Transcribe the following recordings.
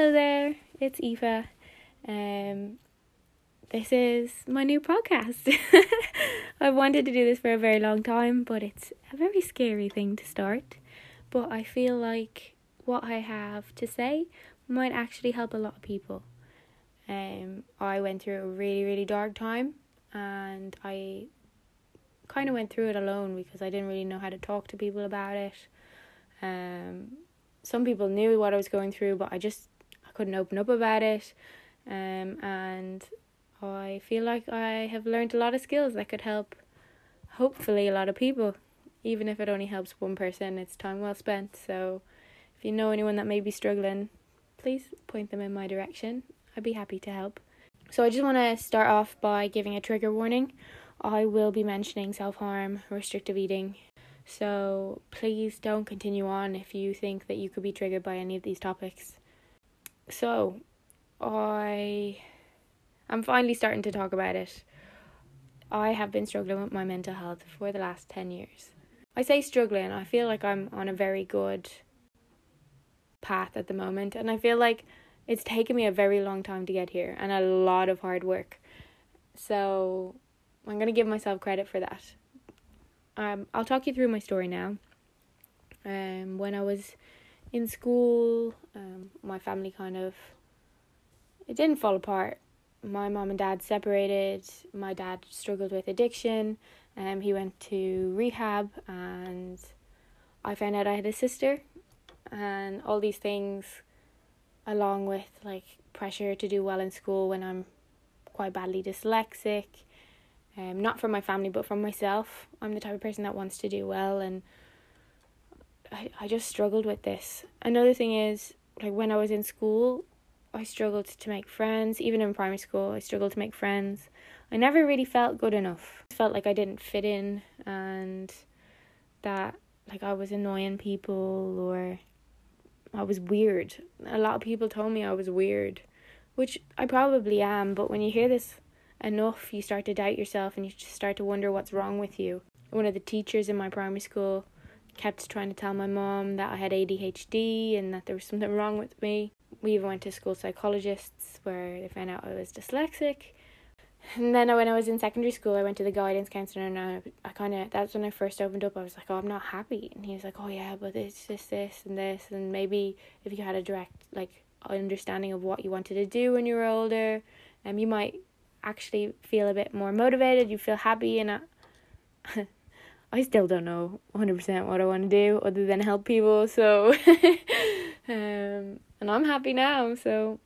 Hello there, it's Aoife. Um, this is my new podcast. I've wanted to do this for a very long time, but it's a very scary thing to start. But I feel like what I have to say might actually help a lot of people. Um, I went through a really, really dark time, and I kind of went through it alone because I didn't really know how to talk to people about it. Um, some people knew what I was going through, but I just I couldn't open up about it. Um, and I feel like I have learned a lot of skills that could help, hopefully, a lot of people. Even if it only helps one person, it's time well spent. So, if you know anyone that may be struggling, please point them in my direction. I'd be happy to help. So, I just want to start off by giving a trigger warning. I will be mentioning self harm, restrictive eating, so please don't continue on if you think that you could be triggered by any of these topics. So I I'm finally starting to talk about it. I have been struggling with my mental health for the last 10 years. I say struggling, I feel like I'm on a very good path at the moment and I feel like it's taken me a very long time to get here and a lot of hard work. So I'm going to give myself credit for that um, I'll talk you through my story now. Um, when I was in school, um, my family kind of it didn't fall apart. My mom and dad separated. My dad struggled with addiction. Um, he went to rehab, and I found out I had a sister, and all these things, along with like pressure to do well in school when I'm quite badly dyslexic, um, not from my family, but from myself. I'm the type of person that wants to do well, and I, I just struggled with this. Another thing is, like when I was in school, I struggled to make friends. Even in primary school, I struggled to make friends. I never really felt good enough. I felt like I didn't fit in, and that like I was annoying people or I was weird. A lot of people told me I was weird, which I probably am, but when you hear this enough, you start to doubt yourself and you just start to wonder what's wrong with you. One of the teachers in my primary school kept trying to tell my mom that I had ADHD and that there was something wrong with me. We even went to school psychologists where they found out I was dyslexic. And then when I was in secondary school, I went to the guidance counselor and I, I kind of, that's when I first opened up. I was like, oh, I'm not happy. And he was like, oh, yeah, but it's just this and this. And maybe if you had a direct, like, understanding of what you wanted to do when you were older, um, you might actually feel a bit more motivated, you feel happy, and I, I still don't know 100% what I want to do other than help people. So, um, and I'm happy now. So,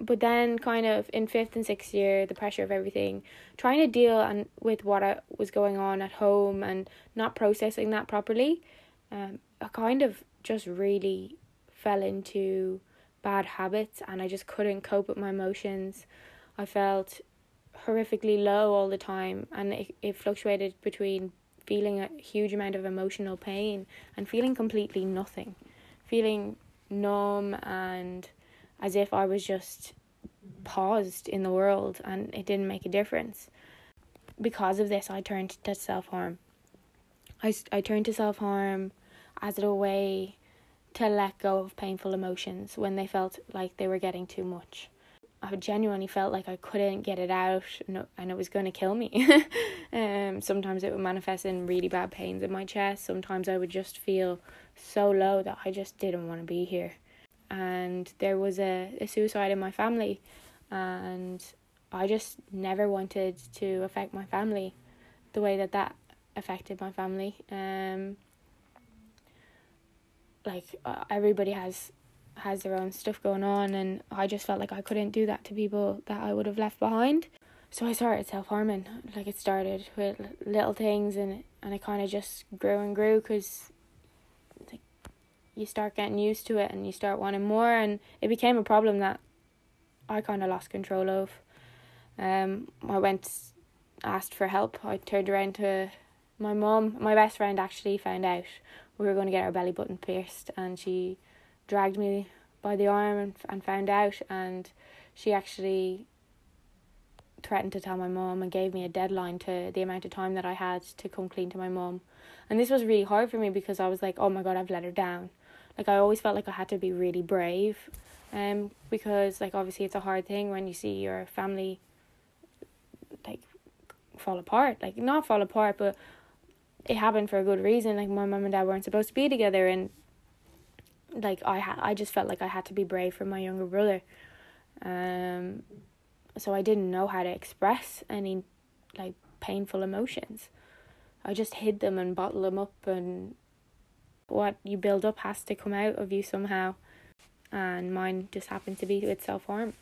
but then, kind of in fifth and sixth year, the pressure of everything, trying to deal and with what I was going on at home and not processing that properly, um, I kind of just really fell into bad habits and I just couldn't cope with my emotions. I felt horrifically low all the time, and it, it fluctuated between feeling a huge amount of emotional pain and feeling completely nothing, feeling numb and as if I was just paused in the world and it didn't make a difference. Because of this, I turned to self harm. I, I turned to self harm as a way to let go of painful emotions when they felt like they were getting too much. I genuinely felt like I couldn't get it out and it was going to kill me. um, sometimes it would manifest in really bad pains in my chest. Sometimes I would just feel so low that I just didn't want to be here. And there was a, a suicide in my family, and I just never wanted to affect my family the way that that affected my family. Um, like uh, everybody has has their own stuff going on and I just felt like I couldn't do that to people that I would have left behind. So I started self-harming. Like it started with little things and and it kind of just grew and grew cuz like you start getting used to it and you start wanting more and it became a problem that I kind of lost control of. Um I went asked for help. I turned around to my mom. My best friend actually found out we were going to get our belly button pierced and she dragged me by the arm and, and found out and she actually threatened to tell my mom and gave me a deadline to the amount of time that I had to come clean to my mom. And this was really hard for me because I was like, oh my god, I've let her down. like I always felt like I had to be really brave, um, because like obviously it's a hard thing when you see your family like fall apart, like not fall apart, but it happened for a good reason. Like my mom and dad weren't supposed to be together, and like I had, I just felt like I had to be brave for my younger brother. Um, so I didn't know how to express any like painful emotions. I just hid them and bottled them up, and what you build up has to come out of you somehow. And mine just happened to be with self harm.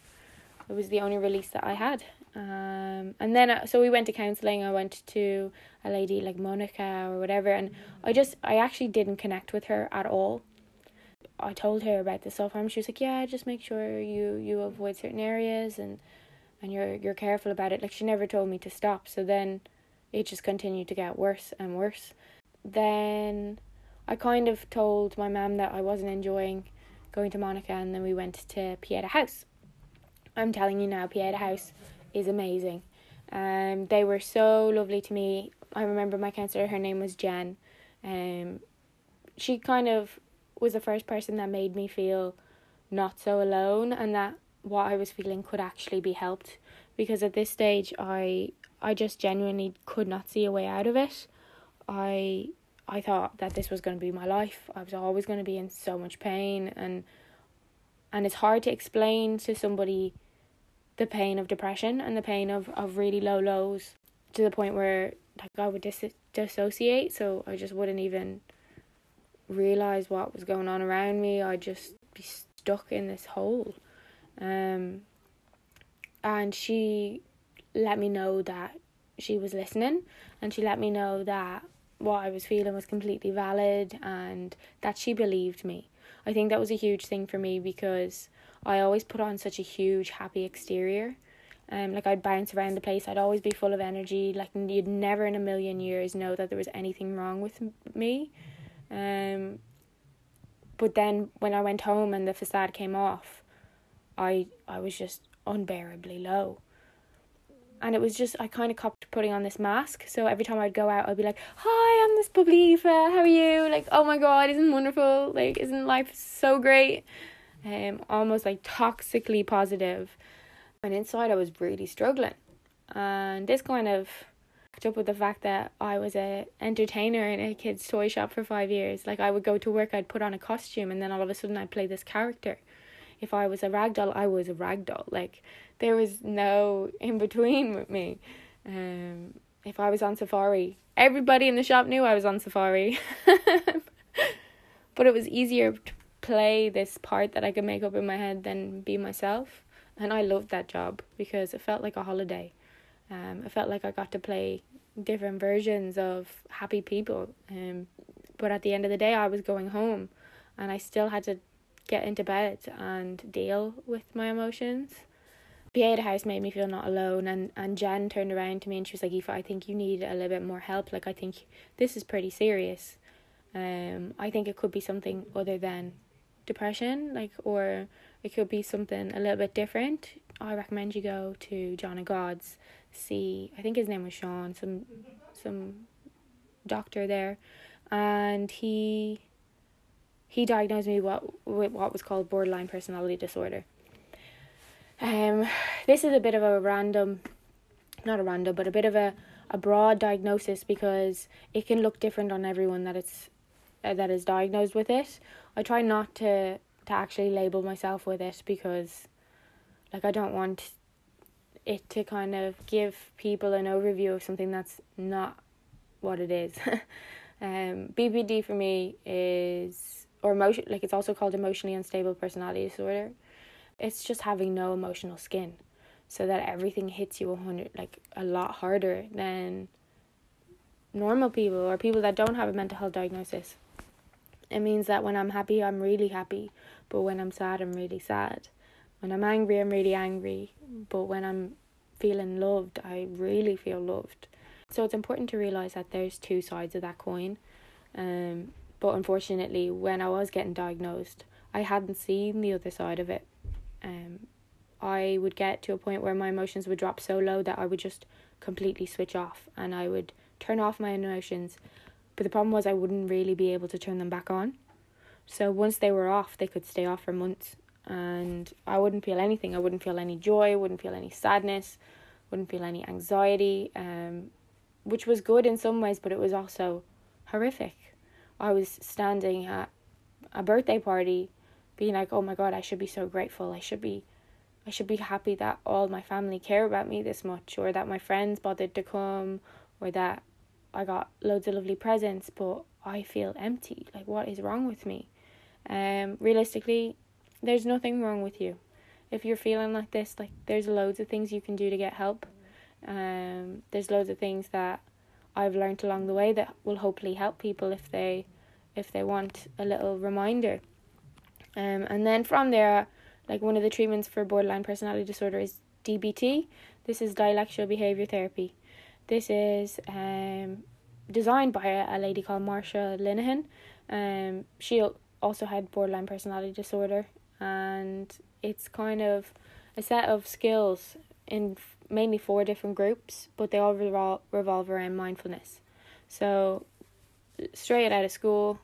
It was the only release that I had. Um, and then uh, so we went to counseling. I went to a lady like Monica or whatever, and I just I actually didn't connect with her at all. I told her about the self harm. She was like, "Yeah, just make sure you you avoid certain areas and and you're you're careful about it." Like she never told me to stop. So then it just continued to get worse and worse. Then I kind of told my mum that I wasn't enjoying going to Monica, and then we went to Pieta House. I'm telling you now, Pieta House is amazing. Um, they were so lovely to me. I remember my counselor, her name was Jen. Um, she kind of was the first person that made me feel not so alone and that what I was feeling could actually be helped because at this stage I I just genuinely could not see a way out of it. I I thought that this was going to be my life. I was always going to be in so much pain and and it's hard to explain to somebody the pain of depression and the pain of, of really low lows to the point where like I would dis- dissociate so I just wouldn't even realize what was going on around me. I'd just be stuck in this hole. Um, and she let me know that she was listening and she let me know that what I was feeling was completely valid and that she believed me. I think that was a huge thing for me because I always put on such a huge happy exterior. Um, like I'd bounce around the place. I'd always be full of energy. Like you'd never in a million years know that there was anything wrong with me. Um, but then when I went home and the facade came off, I I was just unbearably low. And it was just I kind of kept putting on this mask. So every time I'd go out, I'd be like, "Hi, I'm this bubbly Aoife. How are you? Like, oh my god, isn't wonderful? Like, isn't life so great?" Um, almost like toxically positive. And inside, I was really struggling. And this kind of up with the fact that I was a entertainer in a kid's toy shop for five years. Like I would go to work, I'd put on a costume, and then all of a sudden I'd play this character. If I was a rag doll, I was a rag doll. Like there was no in between with me. Um, if I was on safari, everybody in the shop knew I was on safari. but it was easier to play this part that I could make up in my head than be myself. And I loved that job because it felt like a holiday. Um, I felt like I got to play different versions of happy people. Um, but at the end of the day, I was going home, and I still had to get into bed and deal with my emotions. Pieta House made me feel not alone, and and Jen turned around to me and she was like, "Aoife, I think you need a little bit more help. Like I think this is pretty serious. Um, I think it could be something other than depression, like or it could be something a little bit different. I recommend you go to John of Gods see I think his name was Sean, some some doctor there, and he he diagnosed me what with what was called borderline personality disorder. Um, this is a bit of a random, not a random, but a bit of a a broad diagnosis because it can look different on everyone that it's uh, that is diagnosed with it. I try not to to actually label myself with it because like I don't want it to kind of give people an overview of something that's not what it is. um, BPD for me is, or emotion, like it's also called emotionally unstable personality disorder. It's just having no emotional skin, so that everything hits you a hundred, like a lot harder than normal people or people that don't have a mental health diagnosis. It means that when I'm happy, I'm really happy, but when I'm sad, I'm really sad. When I'm angry, I'm really angry, but when I'm feeling loved, I really feel loved. So it's important to realize that there's two sides of that coin. Um, but unfortunately, when I was getting diagnosed, I hadn't seen the other side of it. Um, I would get to a point where my emotions would drop so low that I would just completely switch off and I would turn off my emotions. But the problem was I wouldn't really be able to turn them back on. So once they were off, they could stay off for months and I wouldn't feel anything. I wouldn't feel any joy, wouldn't feel any sadness, wouldn't feel any anxiety, um, which was good in some ways, but it was also horrific. I was standing at a birthday party being like, "Oh my god, I should be so grateful. I should be I should be happy that all my family care about me this much or that my friends bothered to come or that I got loads of lovely presents, but I feel empty. Like what is wrong with me?" Um realistically, there's nothing wrong with you. If you're feeling like this, like there's loads of things you can do to get help. Um, there's loads of things that I've learned along the way that will hopefully help people if they if they want a little reminder. Um, and then from there, like one of the treatments for borderline personality disorder is DBT. This is dialectical behavior therapy. This is um, designed by a, a lady called Marsha Linehan. Um, she also had borderline personality disorder and it's kind of a set of skills in mainly four different groups, but they all revol- revolve around mindfulness. So, straight out of school,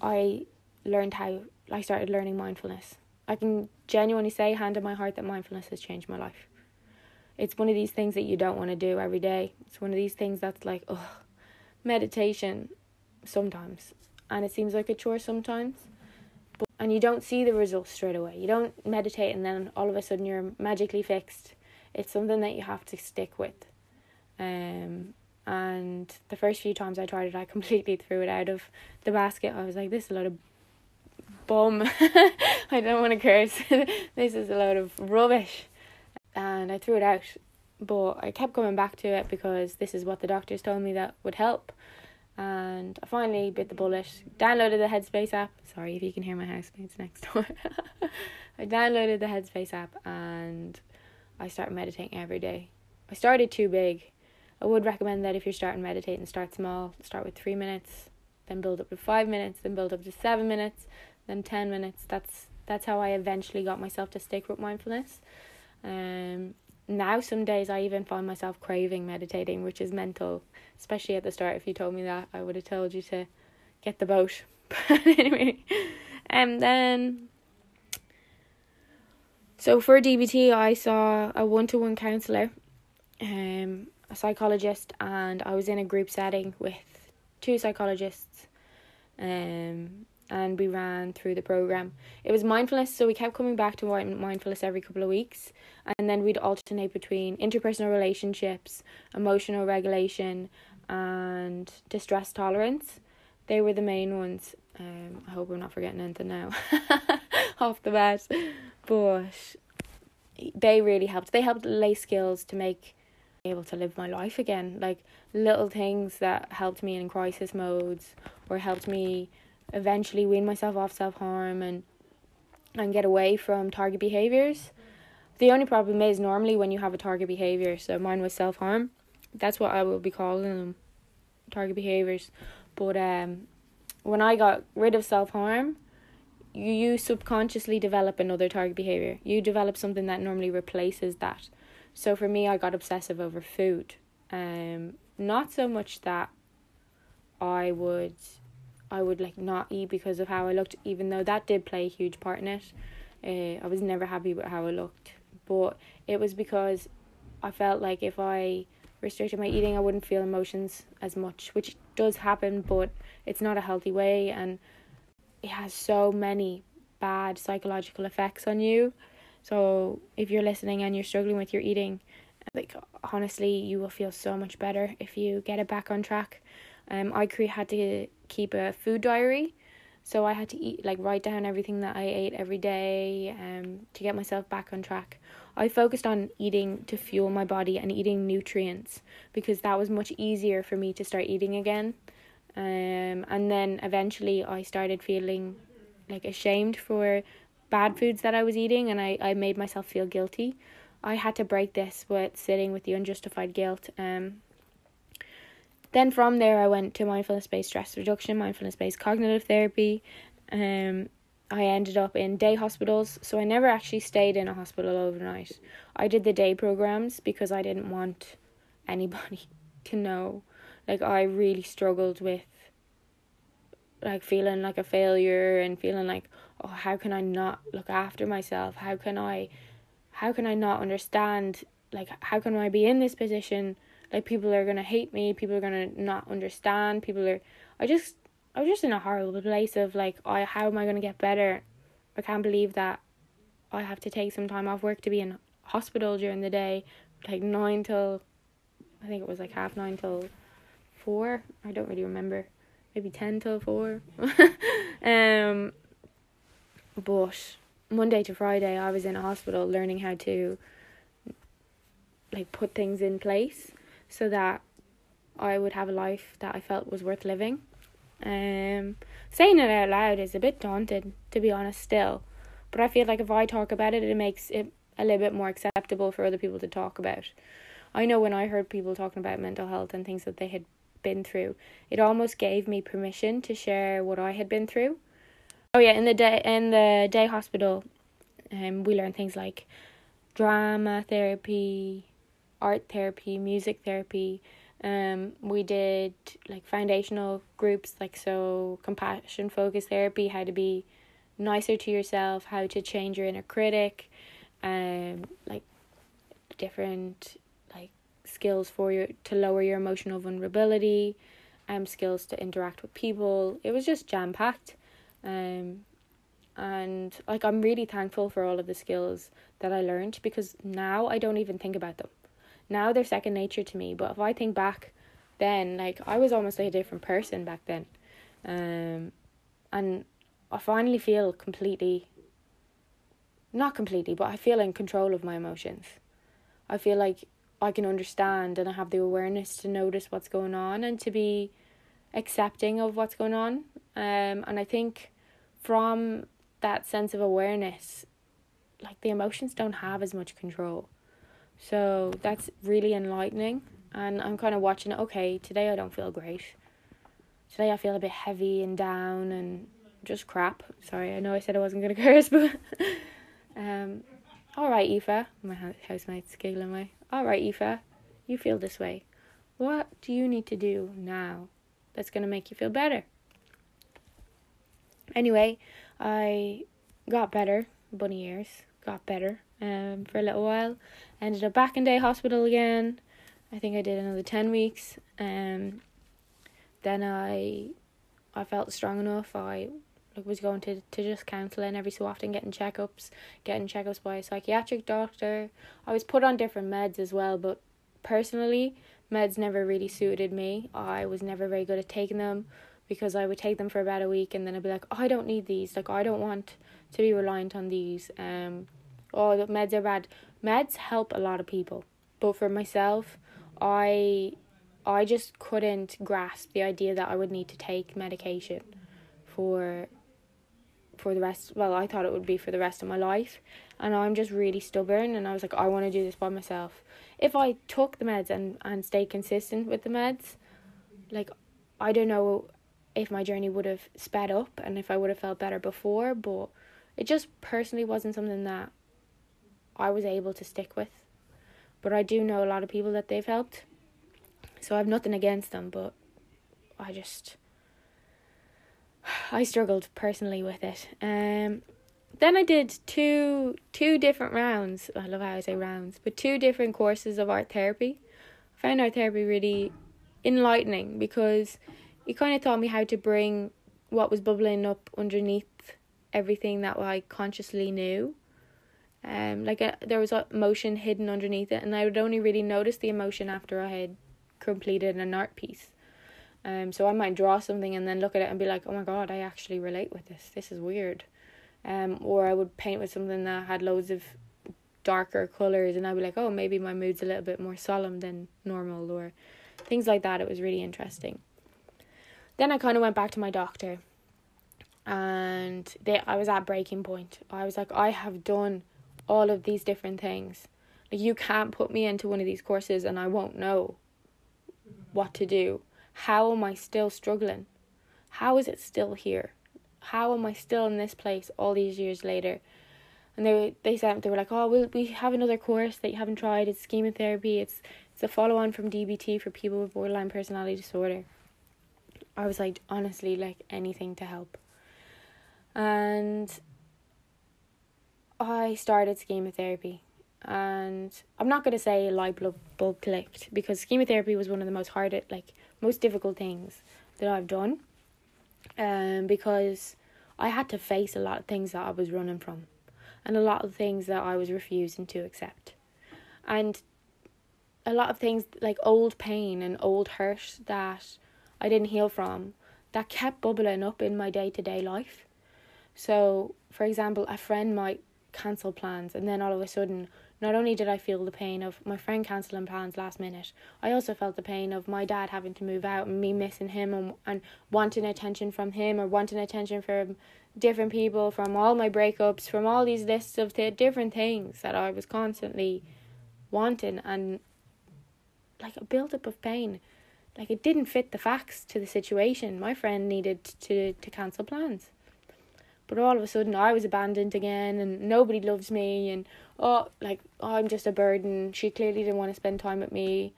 I learned how I started learning mindfulness. I can genuinely say, hand in my heart, that mindfulness has changed my life. It's one of these things that you don't want to do every day. It's one of these things that's like, oh, meditation sometimes. And it seems like a chore sometimes and you don't see the results straight away. You don't meditate and then all of a sudden you're magically fixed. It's something that you have to stick with. Um, and the first few times I tried it, I completely threw it out of the basket. I was like, this is a lot of bum. I don't want to curse. this is a lot of rubbish. And I threw it out. But I kept coming back to it because this is what the doctors told me that would help and I finally bit the bullet. Downloaded the Headspace app. Sorry if you can hear my housemates next door. I downloaded the Headspace app and I started meditating every day. I started too big. I would recommend that if you're starting meditating, start small. Start with three minutes, then build up to five minutes, then build up to seven minutes, then ten minutes. That's that's how I eventually got myself to stick with mindfulness. Um, now some days I even find myself craving meditating, which is mental. Especially at the start, if you told me that, I would have told you to get the boat. But anyway, and then so for DBT, I saw a one to one counselor, um, a psychologist, and I was in a group setting with two psychologists, um, and we ran through the program. It was mindfulness, so we kept coming back to mindfulness every couple of weeks, and then we'd alternate between interpersonal relationships, emotional regulation, and distress tolerance. They were the main ones. Um, I hope I'm not forgetting anything now off the bat, but they really helped. They helped lay skills to make able to live my life again, like little things that helped me in crisis modes or helped me eventually wean myself off self harm and and get away from target behaviors. The only problem is normally when you have a target behavior, so mine was self harm. That's what I will be calling them, target behaviors. But um, when I got rid of self harm, you, you subconsciously develop another target behavior. You develop something that normally replaces that. So for me, I got obsessive over food. Um, not so much that I would I would like not eat because of how I looked, even though that did play a huge part in it. Uh, I was never happy with how I looked, but it was because I felt like if I restricted my eating, I wouldn't feel emotions as much, which does happen, but it's not a healthy way, and it has so many bad psychological effects on you. So if you're listening and you're struggling with your eating, like honestly, you will feel so much better if you get it back on track. Um, I had to keep a food diary. So I had to eat like write down everything that I ate every day um to get myself back on track. I focused on eating to fuel my body and eating nutrients because that was much easier for me to start eating again. Um and then eventually I started feeling like ashamed for bad foods that I was eating and I, I made myself feel guilty. I had to break this with sitting with the unjustified guilt. Um then from there, I went to mindfulness based stress reduction, mindfulness based cognitive therapy. Um, I ended up in day hospitals, so I never actually stayed in a hospital overnight. I did the day programs because I didn't want anybody to know. Like, I really struggled with like feeling like a failure and feeling like oh how can I not look after myself how can I how can I not understand like how can I be in this position like people are gonna hate me people are gonna not understand people are I just I was just in a horrible place of like I how am I gonna get better? I can't believe that I have to take some time off work to be in hospital during the day like nine till I think it was like half nine till four. I don't really remember. Maybe 10 till 4 um but monday to friday i was in a hospital learning how to like put things in place so that i would have a life that i felt was worth living um saying it out loud is a bit daunting to be honest still but i feel like if i talk about it it makes it a little bit more acceptable for other people to talk about i know when i heard people talking about mental health and things that they had been through. It almost gave me permission to share what I had been through. Oh yeah, in the day in the day hospital, um, we learned things like drama therapy, art therapy, music therapy. Um, we did like foundational groups, like so compassion focused therapy, how to be nicer to yourself, how to change your inner critic, um, like different like skills for you to lower your emotional vulnerability, um, skills to interact with people. It was just jam packed, um, and like I'm really thankful for all of the skills that I learned because now I don't even think about them. Now they're second nature to me. But if I think back, then like I was almost like a different person back then, um, and I finally feel completely. Not completely, but I feel in control of my emotions. I feel like I can understand and I have the awareness to notice what's going on and to be accepting of what's going on. Um, and I think from that sense of awareness, like the emotions don't have as much control. So that's really enlightening. And I'm kind of watching, okay, today I don't feel great. Today I feel a bit heavy and down and just crap. Sorry, I know I said I wasn't going to curse, but um, all right, Aoife. My housemate's giggling away. All right, Aoife, you feel this way. What do you need to do now that's going to make you feel better? Anyway, I got better, bunny ears, got better um, for a little while. Ended up back in day hospital again. I think I did another 10 weeks. Um, then I I felt strong enough. I was going to, to just counselling every so often, getting checkups, getting checkups by a psychiatric doctor. I was put on different meds as well, but personally, meds never really suited me. I was never very good at taking them because I would take them for about a week and then I'd be like, oh, I don't need these. Like I don't want to be reliant on these. Um, oh, the meds are bad. Meds help a lot of people, but for myself, I I just couldn't grasp the idea that I would need to take medication for for the rest well I thought it would be for the rest of my life and I'm just really stubborn and I was like I want to do this by myself. If I took the meds and and stayed consistent with the meds, like I don't know if my journey would have sped up and if I would have felt better before, but it just personally wasn't something that I was able to stick with. But I do know a lot of people that they've helped. So I have nothing against them, but I just I struggled personally with it. Um, then I did two two different rounds. I love how I say rounds, but two different courses of art therapy. I found art therapy really enlightening because it kind of taught me how to bring what was bubbling up underneath everything that I consciously knew. Um, like a, uh, there was a emotion hidden underneath it, and I would only really notice the emotion after I had completed an art piece. Um, so I might draw something and then look at it and be like, oh my god, I actually relate with this. This is weird. Um, or I would paint with something that had loads of darker colors, and I'd be like, oh, maybe my mood's a little bit more solemn than normal, or things like that. It was really interesting. Then I kind of went back to my doctor, and they I was at breaking point. I was like, I have done all of these different things. Like you can't put me into one of these courses, and I won't know what to do how am I still struggling? How is it still here? How am I still in this place all these years later? And they they said they were like, oh, we we have another course that you haven't tried. It's schema therapy. It's it's a follow on from DBT for people with borderline personality disorder. I was like, honestly, like anything to help. And I started schema therapy. And I'm not to say light bulb clicked because schema therapy was one of the most hard, like, most difficult things that I've done. Um, because I had to face a lot of things that I was running from and a lot of things that I was refusing to accept. And a lot of things like old pain and old hurt that I didn't heal from that kept bubbling up in my day to day life. So, for example, a friend might cancel plans, and then all of a sudden, not only did I feel the pain of my friend cancelling plans last minute, I also felt the pain of my dad having to move out and me missing him and, and wanting attention from him or wanting attention from different people, from all my breakups, from all these lists of th- different things that I was constantly wanting and like a build up of pain like it didn't fit the facts to the situation. My friend needed to to cancel plans. But all of a sudden I was abandoned again and nobody loves me and oh like oh, I'm just a burden. She clearly didn't want to spend time with me.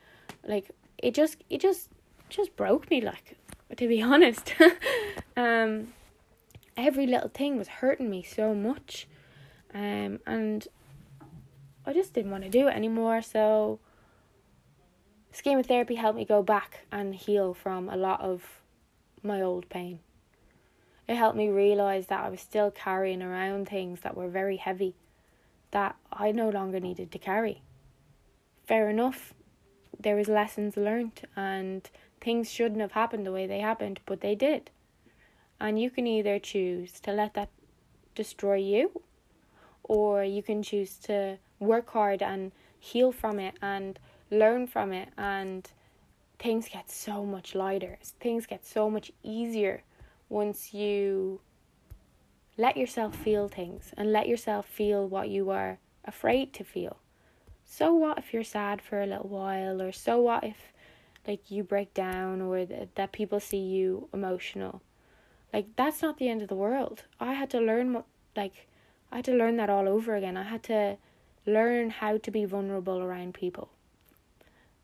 Like it just it just just broke me like to be honest. um every little thing was hurting me so much. Um and I just didn't want to do it anymore so Schema therapy helped me go back and heal from a lot of my old pain. It helped me realize that I was still carrying around things that were very heavy that I no longer needed to carry. Fair enough, there was lessons learned and things shouldn't have happened the way they happened, but they did. And you can either choose to let that destroy you or you can choose to work hard and heal from it and learn from it and things get so much lighter. Things get so much easier once you let yourself feel things and let yourself feel what you are afraid to feel. So what if you're sad for a little while or so what if like you break down or that, that people see you emotional. Like that's not the end of the world. I had to learn like I had to learn that all over again. I had to learn how to be vulnerable around people.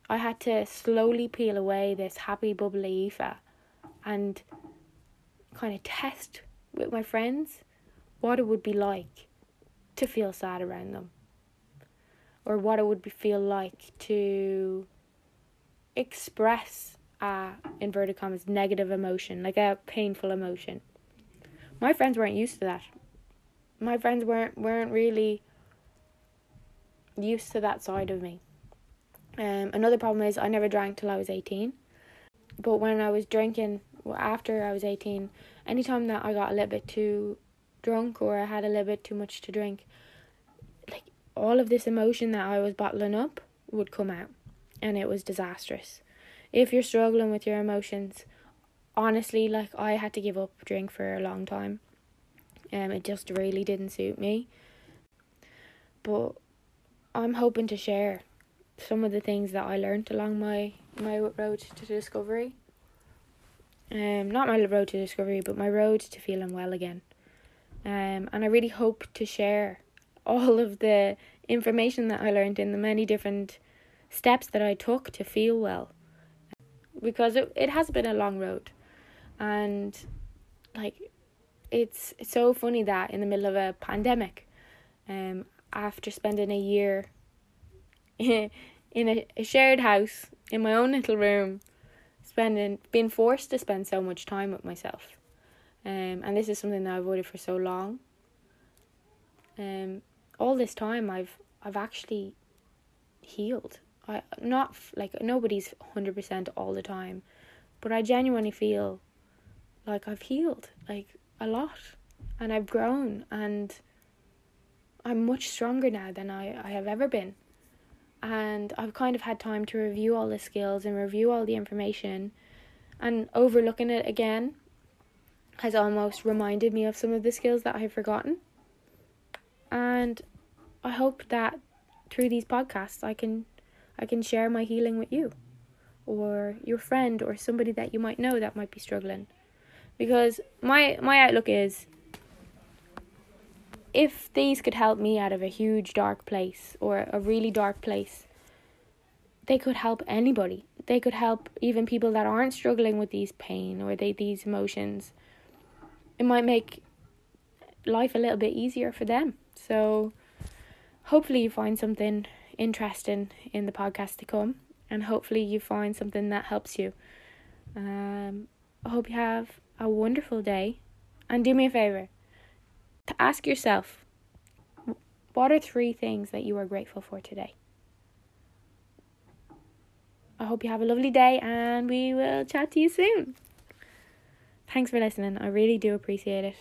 I had to slowly peel away this happy, bubbly Aoife and kind of test with my friends what it would be like to feel sad around them. Or what it would be, feel like to express a inverted commas negative emotion like a painful emotion. My friends weren't used to that. My friends weren't weren't really used to that side of me. Um, another problem is I never drank till I was 18. But when I was drinking after I was 18, anytime that I got a little bit too drunk or I had a little bit too much to drink, like all of this emotion that I was bottling up would come out. And it was disastrous. If you're struggling with your emotions, honestly, like I had to give up drink for a long time. Um, it just really didn't suit me. But I'm hoping to share some of the things that I learned along my my road to discovery. Um, not my road to discovery, but my road to feeling well again. Um, and I really hope to share all of the information that I learned in the many different steps that I took to feel well. Because it, it has been a long road. And like it's, so funny that in the middle of a pandemic, um, after spending a year in a shared house in my own little room, spending being forced to spend so much time with myself. Um, and this is something that I've avoided for so long. Um, all this time I've I've actually healed. I not like nobody's hundred percent all the time, but I genuinely feel like I've healed like a lot, and I've grown, and I'm much stronger now than I, I have ever been and I've kind of had time to review all the skills and review all the information and overlooking it again has almost reminded me of some of the skills that I've forgotten. And I hope that through these podcasts I can I can share my healing with you or your friend or somebody that you might know that might be struggling. Because my my outlook is if these could help me out of a huge dark place or a really dark place, they could help anybody. they could help even people that aren't struggling with these pain or they these emotions. It might make life a little bit easier for them. So hopefully you find something interesting in the podcast to come and hopefully you find something that helps you. Um, I hope you have a wonderful day and do me a favor to ask yourself what are three things that you are grateful for today? I hope you have a lovely day and we will chat to you soon. Thanks for listening. I really do appreciate it.